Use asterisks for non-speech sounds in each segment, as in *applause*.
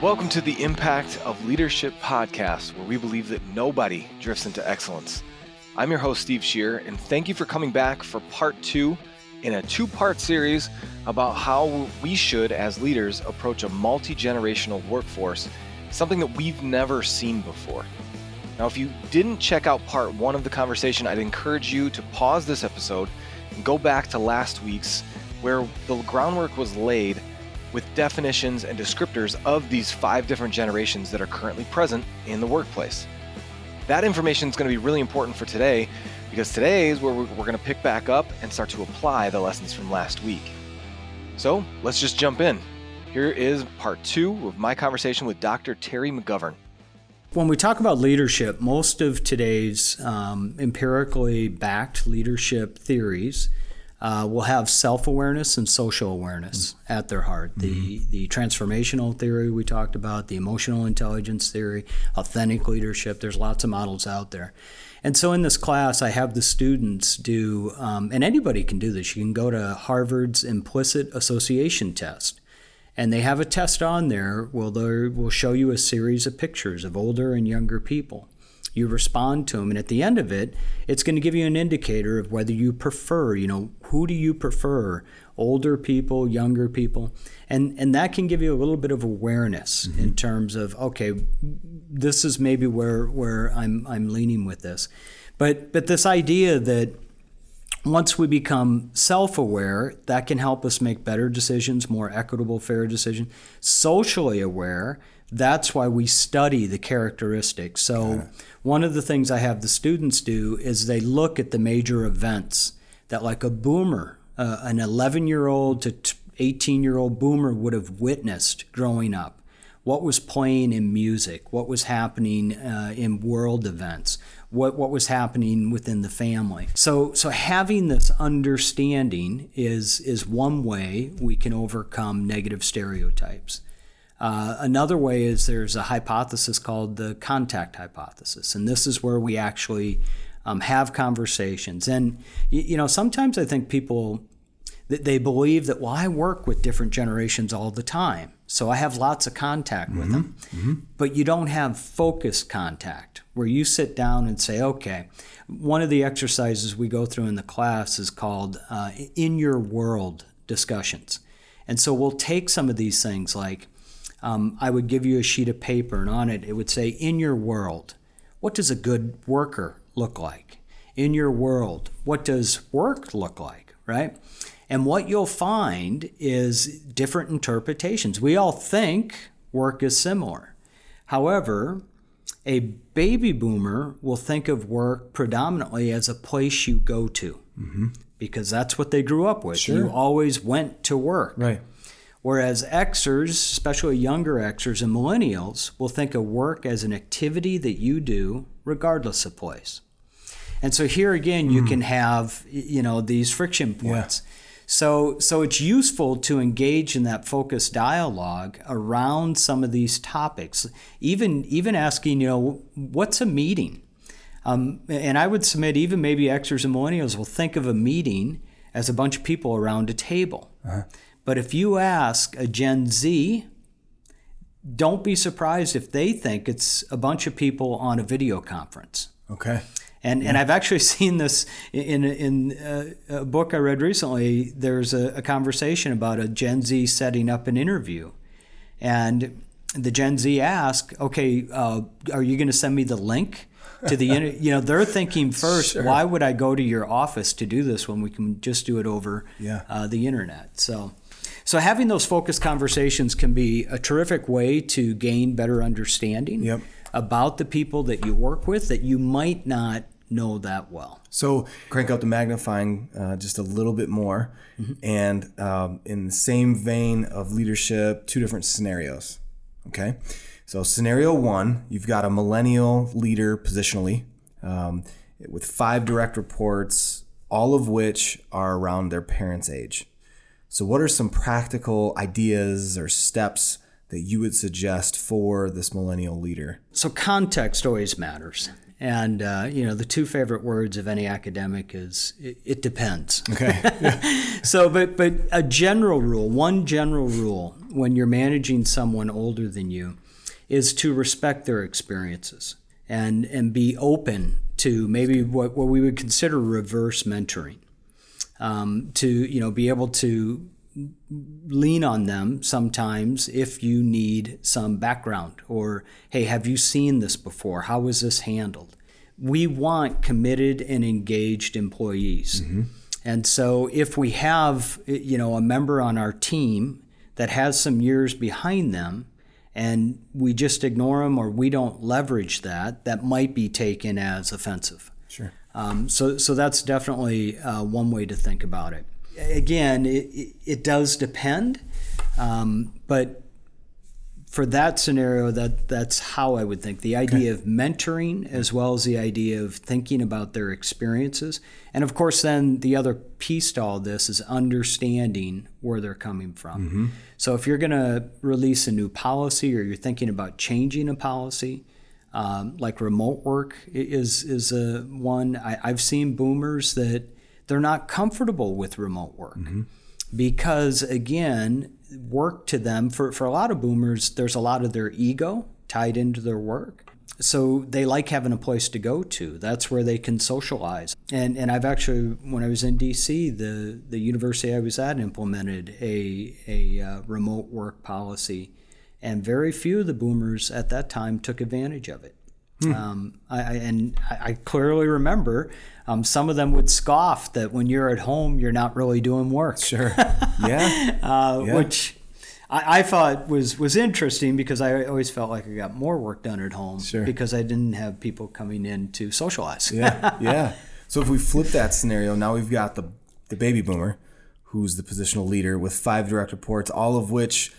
Welcome to the Impact of Leadership podcast, where we believe that nobody drifts into excellence. I'm your host, Steve Shear, and thank you for coming back for part two in a two part series about how we should, as leaders, approach a multi generational workforce, something that we've never seen before. Now, if you didn't check out part one of the conversation, I'd encourage you to pause this episode and go back to last week's, where the groundwork was laid with definitions and descriptors of these five different generations that are currently present in the workplace. That information is going to be really important for today because today is where we're, going to pick back up and start to apply the lessons from last week. So let's just jump in. Here is part two of my conversation with Dr. Terry McGovern. When we talk about leadership, most of today's um, empirically backed leadership theories uh, will have self-awareness and social awareness mm-hmm. at their heart. The mm-hmm. the transformational theory we talked about, the emotional intelligence theory, authentic leadership. There's lots of models out there. And so in this class, I have the students do, um, and anybody can do this. You can go to Harvard's implicit association test, and they have a test on there. Well, they will show you a series of pictures of older and younger people you respond to them and at the end of it it's going to give you an indicator of whether you prefer you know who do you prefer older people younger people? And and that can give you a little bit of awareness mm-hmm. in terms of okay this is maybe where where I'm I'm leaning with this. But but this idea that once we become self-aware that can help us make better decisions more equitable fair decisions. Socially aware that's why we study the characteristics. So, one of the things I have the students do is they look at the major events that, like a boomer, uh, an 11 year old to 18 year old boomer would have witnessed growing up. What was playing in music? What was happening uh, in world events? What, what was happening within the family? So, so having this understanding is, is one way we can overcome negative stereotypes. Uh, another way is there's a hypothesis called the contact hypothesis, and this is where we actually um, have conversations. And you, you, know, sometimes I think people they believe that well, I work with different generations all the time, so I have lots of contact with mm-hmm. them. Mm-hmm. But you don't have focused contact where you sit down and say, okay. One of the exercises we go through in the class is called uh, in your world discussions. And so we'll take some of these things like, um, I would give you a sheet of paper, and on it, it would say, In your world, what does a good worker look like? In your world, what does work look like, right? And what you'll find is different interpretations. We all think work is similar. However, a baby boomer will think of work predominantly as a place you go to mm-hmm. because that's what they grew up with. Sure. You always went to work. Right. Whereas Xers, especially younger Xers and millennials, will think of work as an activity that you do regardless of place. And so here again, you mm. can have you know these friction points. Yeah. So so it's useful to engage in that focused dialogue around some of these topics. Even even asking you know what's a meeting, um, and I would submit even maybe Xers and millennials will think of a meeting as a bunch of people around a table. Uh-huh. But if you ask a Gen Z, don't be surprised if they think it's a bunch of people on a video conference. Okay. And, yeah. and I've actually *laughs* seen this in, in a, a book I read recently. There's a, a, conversation about a Gen Z setting up an interview. And the Gen Z ask, okay, uh, are you going to send me the link to the, inter-? *laughs* you know, they're thinking first, sure. why would I go to your office to do this when we can just do it over yeah. uh, the internet? So so having those focused conversations can be a terrific way to gain better understanding yep. about the people that you work with that you might not know that well. So crank up the magnifying uh, just a little bit more, mm-hmm. and um, in the same vein of leadership, two different scenarios. Okay, so scenario one, you've got a millennial leader positionally um, with five direct reports, all of which are around their parents' age. So, what are some practical ideas or steps that you would suggest for this millennial leader? So, context always matters. And, uh, you know, the two favorite words of any academic is it, it depends. Okay. Yeah. *laughs* so, but, but a general rule, one general rule when you're managing someone older than you is to respect their experiences and and be open to maybe what, what we would consider reverse mentoring. Um, to you know be able to lean on them sometimes if you need some background or hey have you seen this before? How was this handled? We want committed and engaged employees. Mm-hmm. and so if we have you know a member on our team that has some years behind them and we just ignore them or we don't leverage that that might be taken as offensive um, so so that's definitely uh, one way to think about it again, it, it does depend, um, but for that scenario, that that's how I would think. The idea okay. of mentoring, as well as the idea of thinking about their experiences, and of course, then the other piece to all this is understanding where they're coming from. Mm-hmm. So, if you're going to release a new policy, or you're thinking about changing a policy, um, like remote work is is a one. I, I've seen boomers that they're not comfortable with remote work mm-hmm. because again work to them for, for a lot of boomers there's a lot of their ego tied into their work so they like having a place to go to that's where they can socialize and and i've actually when i was in dc the the university i was at implemented a a uh, remote work policy and very few of the boomers at that time took advantage of it Hmm. Um, I, and I clearly remember um, some of them would scoff that when you're at home, you're not really doing work. Sure. *laughs* Yeah. uh, yeah. Which I, I, thought was was interesting because I always felt like I got more work done at home sure. because I didn't have people coming in to socialize. yeah. *laughs* Yeah. So if we flip that scenario, now we've got the the baby boomer, who's the positional leader with five direct reports, all of which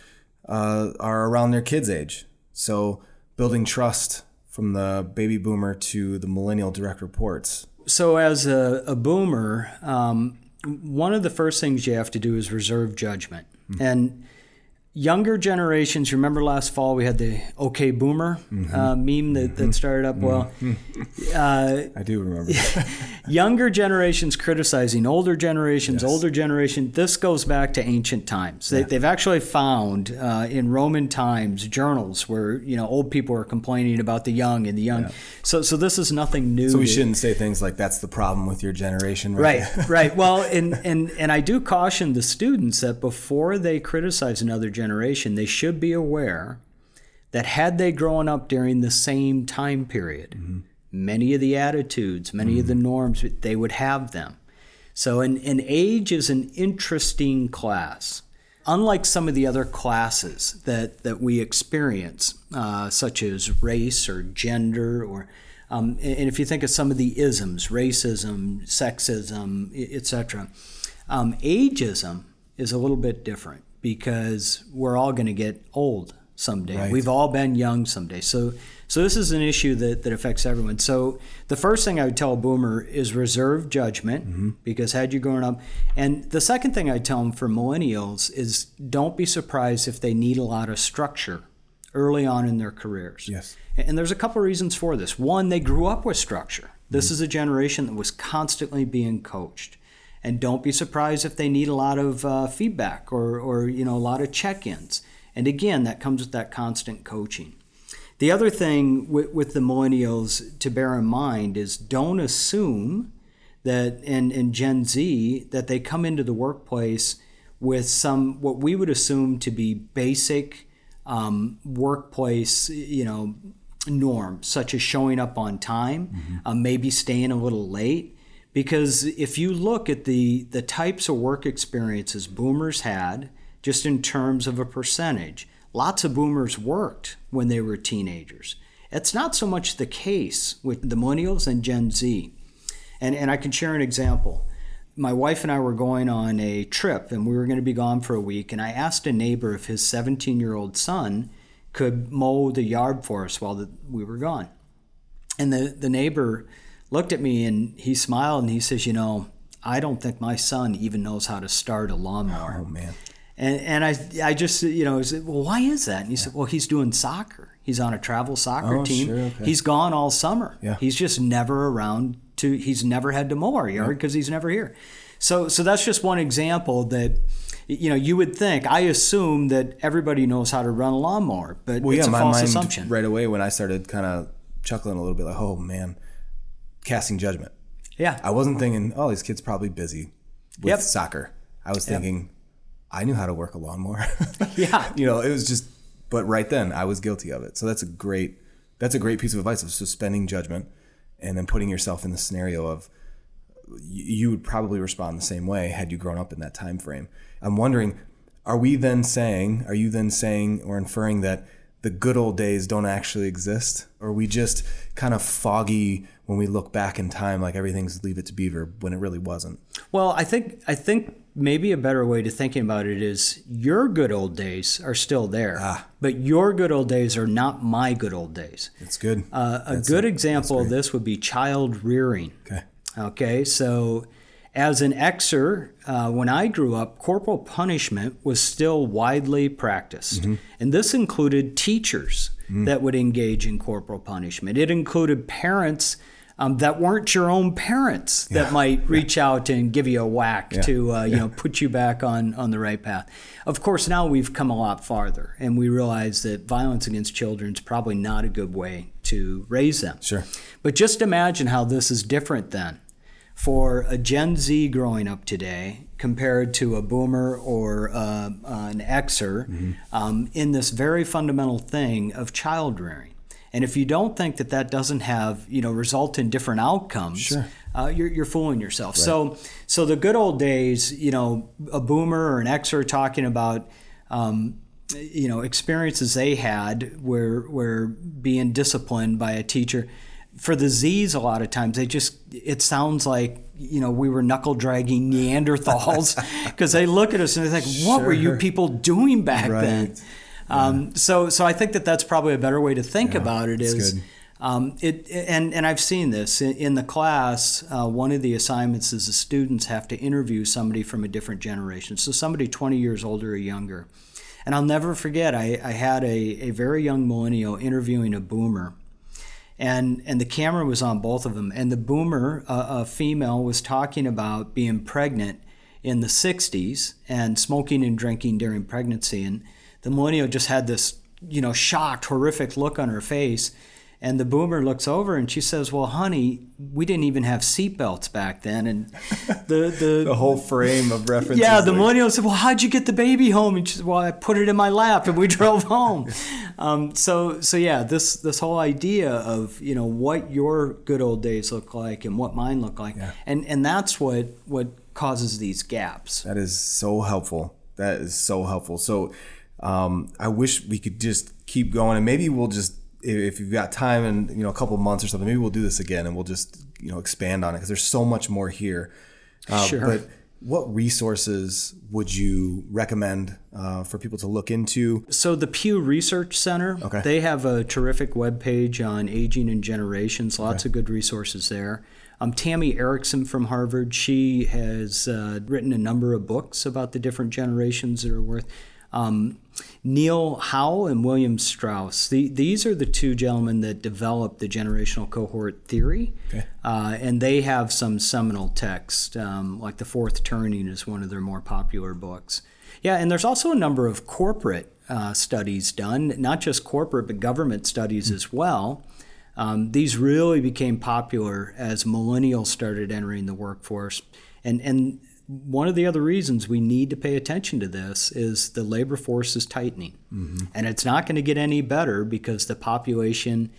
uh, are around their kids' age. So building trust from the baby boomer to the millennial direct reports? So, as a, a boomer, um, one of the first things you have to do is reserve judgment. Mm-hmm. And younger generations, remember last fall we had the OK Boomer mm-hmm. uh, meme that, that started up? Well, mm-hmm. uh, I do remember. *laughs* younger generations criticizing older generations, yes. older generation. This goes back to ancient times. They, have actually found uh, in Roman times journals where you know old people are complaining about the young and the young. Yeah. So, so this is nothing new. So we shouldn't say things like "that's the problem with your generation." Right, right. right. *laughs* Well, and and and I do caution the students that before they criticize another generation, they should be aware that had they grown up during the same time period. Mm-hmm many of the attitudes, many mm. of the mm. norms, they would have them. So, an, an age is an interesting class. Unlike some of the other classes that, that we experience, uh, such as race or gender, or um, and if you think of some of the isms, racism, sexism, etc., um, ageism is a little bit different because we're all going to get old someday. Right. We've all been young someday. So so this is an issue that, that affects everyone. So the first thing I would tell a boomer is reserve judgment mm-hmm. because had you grown up, and the second thing I tell them for millennials is don't be surprised if they need a lot of structure early on in their careers. Yes. And there's a couple reasons for this. One, they grew up with structure. This mm-hmm. is a generation that was constantly being coached. And don't be surprised if they need a lot of uh, feedback or, or you know a lot of check-ins. And again, that comes with that constant coaching. The other thing with, with the millennials to bear in mind is don't assume that and, and Gen Z that they come into the workplace with some what we would assume to be basic um, workplace you know norms such as showing up on time mm-hmm. uh, maybe staying a little late because if you look at the the types of work experiences boomers had just in terms of a percentage Lots of boomers worked when they were teenagers. It's not so much the case with the millennials and Gen Z. And, and I can share an example. My wife and I were going on a trip and we were going to be gone for a week. And I asked a neighbor if his 17 year old son could mow the yard for us while the, we were gone. And the, the neighbor looked at me and he smiled and he says, You know, I don't think my son even knows how to start a lawnmower. Oh, man. And, and I, I just, you know, I said, well, why is that? And he yeah. said, well, he's doing soccer. He's on a travel soccer oh, team. Sure, okay. He's gone all summer. Yeah. He's just never around to, he's never had to mow our yard because yeah. he's never here. So, so that's just one example that you know, you would think, I assume that everybody knows how to run a lawnmower, but Well, it's yeah, a my false mind assumption. right away when I started kind of chuckling a little bit, like, oh man, casting judgment. Yeah. I wasn't thinking, oh, these kids probably busy with Yep. soccer. I was thinking, I knew how to work a lawnmower. *laughs* Yeah. you know, it was just, but right then I was guilty of it. So that's a great, that's a great piece of advice of suspending judgment and then putting yourself in the scenario of you would probably respond the same way had you grown up in that time frame. I'm wondering, are we then saying, are you then saying or inferring that the good old days don't actually exist? Or we just kind of foggy when we look back in time like everything's leave it to beaver when it really wasn't? Well, I think I think maybe a better way to thinking about it is your good old days are still there, Ah. but your good old days are not my good old days. It's good. Uh, a good example of this would be child rearing. okay. Okay, so as an Xer, uh, when I grew up, corporal punishment was still widely practiced. And this included teachers that would engage in corporal punishment. It included parents um, that weren't your own parents that might reach out and give you a whack to uh, you know put you back on, on the right path. Of course, now we've come a lot farther and we realize that violence against children is probably not a good way to raise them. Sure. But just imagine how this is different then for a Gen Z growing up today compared to a boomer or uh, an Xer um, in this very fundamental thing of child rearing. And if you don't think that that doesn't have, you know, result in different outcomes, Sure. uh, you're, you're fooling yourself. So, so the good old days, you know, a boomer or an Xer talking about, um, you know, experiences they had where where being disciplined by a teacher. For the Z's, a lot of times they just it sounds like you know we were knuckle dragging Neanderthals *laughs* *laughs* because they look at us and they think, what were you people doing back then? Right. Um, so, so I think that that's probably a better way to think about it. Is um, it and and I've seen this in, in the class. Uh, one of the assignments is the students have to interview somebody from a different generation, so somebody 20 years older or younger. And I'll never forget, I, I had a, a very young millennial interviewing a boomer, and and the camera was on both of them. And the boomer, uh, a female, was talking about being pregnant in the 60s and smoking and drinking during pregnancy. And the millennial just had this, you know, shocked, horrific look on her face. And the boomer looks over and she says, "Well, honey, we didn't even have seatbelts back then." And the the, *laughs* The whole frame of reference. yeah, the like- millennial said, "Well, how'd you get the baby home?" And she said, "Well, I put it in my lap, and we *laughs* drove home." Um, so, so yeah, this this whole idea of you know what your good old days look like and what mine look like, Yeah. and and that's what what causes these gaps. That is so helpful. That is so helpful. So um, I wish we could just keep going, and maybe we'll just if you've got time and you know a couple months or something, maybe we'll do this again, and we'll just you know expand on it because there's so much more here. Uh, Sure. But what resources would you recommend uh, for people to look into? So the Pew Research Center, Okay. they have a terrific webpage on aging and generations. Lots of good resources there. Um, Tammy Erickson from Harvard, she has uh, written a number of books about the different generations that are worth. Um, Neil Howe and William Strauss. The, these are the two gentlemen that developed the generational cohort theory, Okay. uh, and they have some seminal text, um, like The Fourth Turning is one of their more popular books. Yeah, and there's also a number of corporate uh, studies done, not just corporate, but government studies as well. Um, these really became popular as millennials started entering the workforce. And, and one of the other reasons we need to pay attention to this is the labor force is tightening. And it's not going to get any better because the population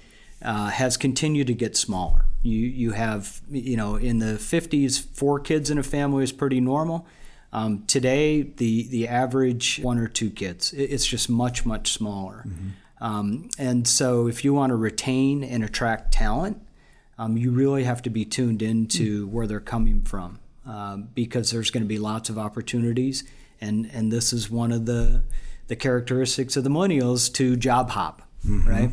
uh, has continued to get smaller. You, you have, you know, in the 50s, four kids in a family is pretty normal. Um, today, the, the average one or two kids, it's just much, much smaller. Um, and so, if you want to retain and attract talent, um, you really have to be tuned into where they're coming from um, because there's going to be lots of opportunities. And, and this is one of the, the characteristics of the millennials to job hop. Right,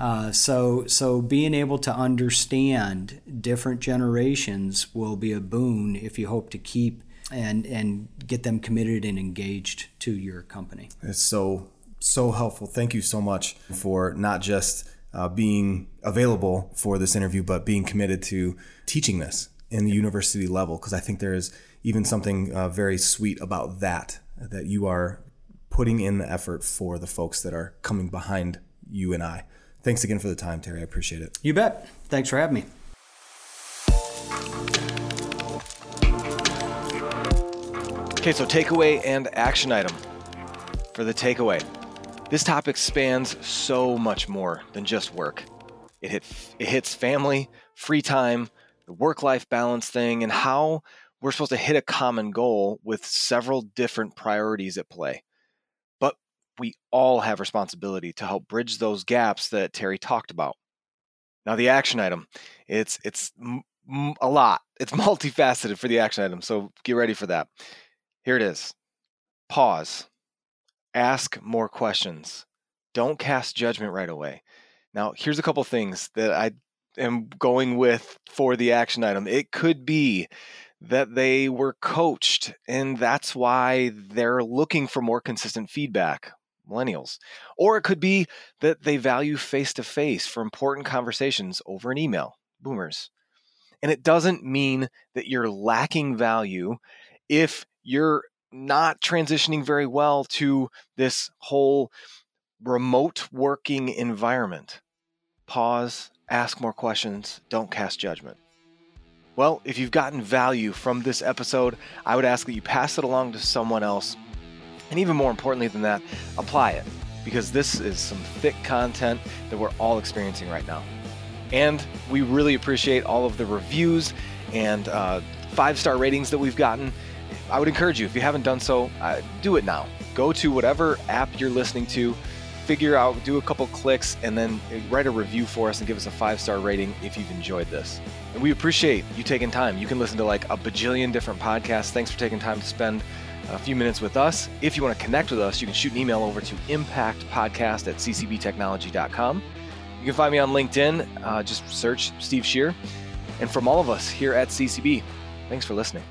Uh, so so being able to understand different generations will be a boon if you hope to keep and and get them committed and engaged to your company. It's so so helpful. Thank you so much for not just uh, being available for this interview, but being committed to teaching this in the university level. Because I think there is even something uh, very sweet about that. that you are putting in the effort for the folks that are coming behind you and I. Thanks again for the time, Terry. I appreciate it. You bet. Thanks for having me. Okay, so takeaway and action item. For the takeaway, this topic spans so much more than just work. It, hit, it hits family, free time, the work life balance thing, and how we're supposed to hit a common goal with several different priorities at play. But we all have responsibility to help bridge those gaps that Terry talked about. Now, the action item, it's it's a lot. *laughs* It's multifaceted for the action item, so get ready for that. Here it is. Pause. Ask more questions. Don't cast judgment right away. Now, here's a couple things that I am going with for the action item. It could be that they were coached and that's why they're looking for more consistent feedback millennials or it could be that they value face to face for important conversations over an email boomers and it doesn't mean that you're lacking value if you're not transitioning very well to this whole remote working environment. Pause, ask more questions, don't cast judgment. Well, if you've gotten value from this episode, I would ask that you pass it along to someone else. And even more importantly than that, apply it because this is some thick content that we're all experiencing right now. And we really appreciate all of the reviews and uh, five star ratings that we've gotten. I would encourage you, if you haven't done so, uh, do it now. Go to whatever app you're listening to, figure out, do a couple clicks, and then write a review for us and give us a five star rating if you've enjoyed this. And we appreciate you taking time. You can listen to like a bajillion different podcasts. Thanks for taking time to spend a few minutes with us. If you want to connect with us, you can shoot an email over to impactpodcast at ccbtechnology.com. You can find me on LinkedIn. Uh, just search Steve Shear. And from all of us here at CCB, thanks for listening.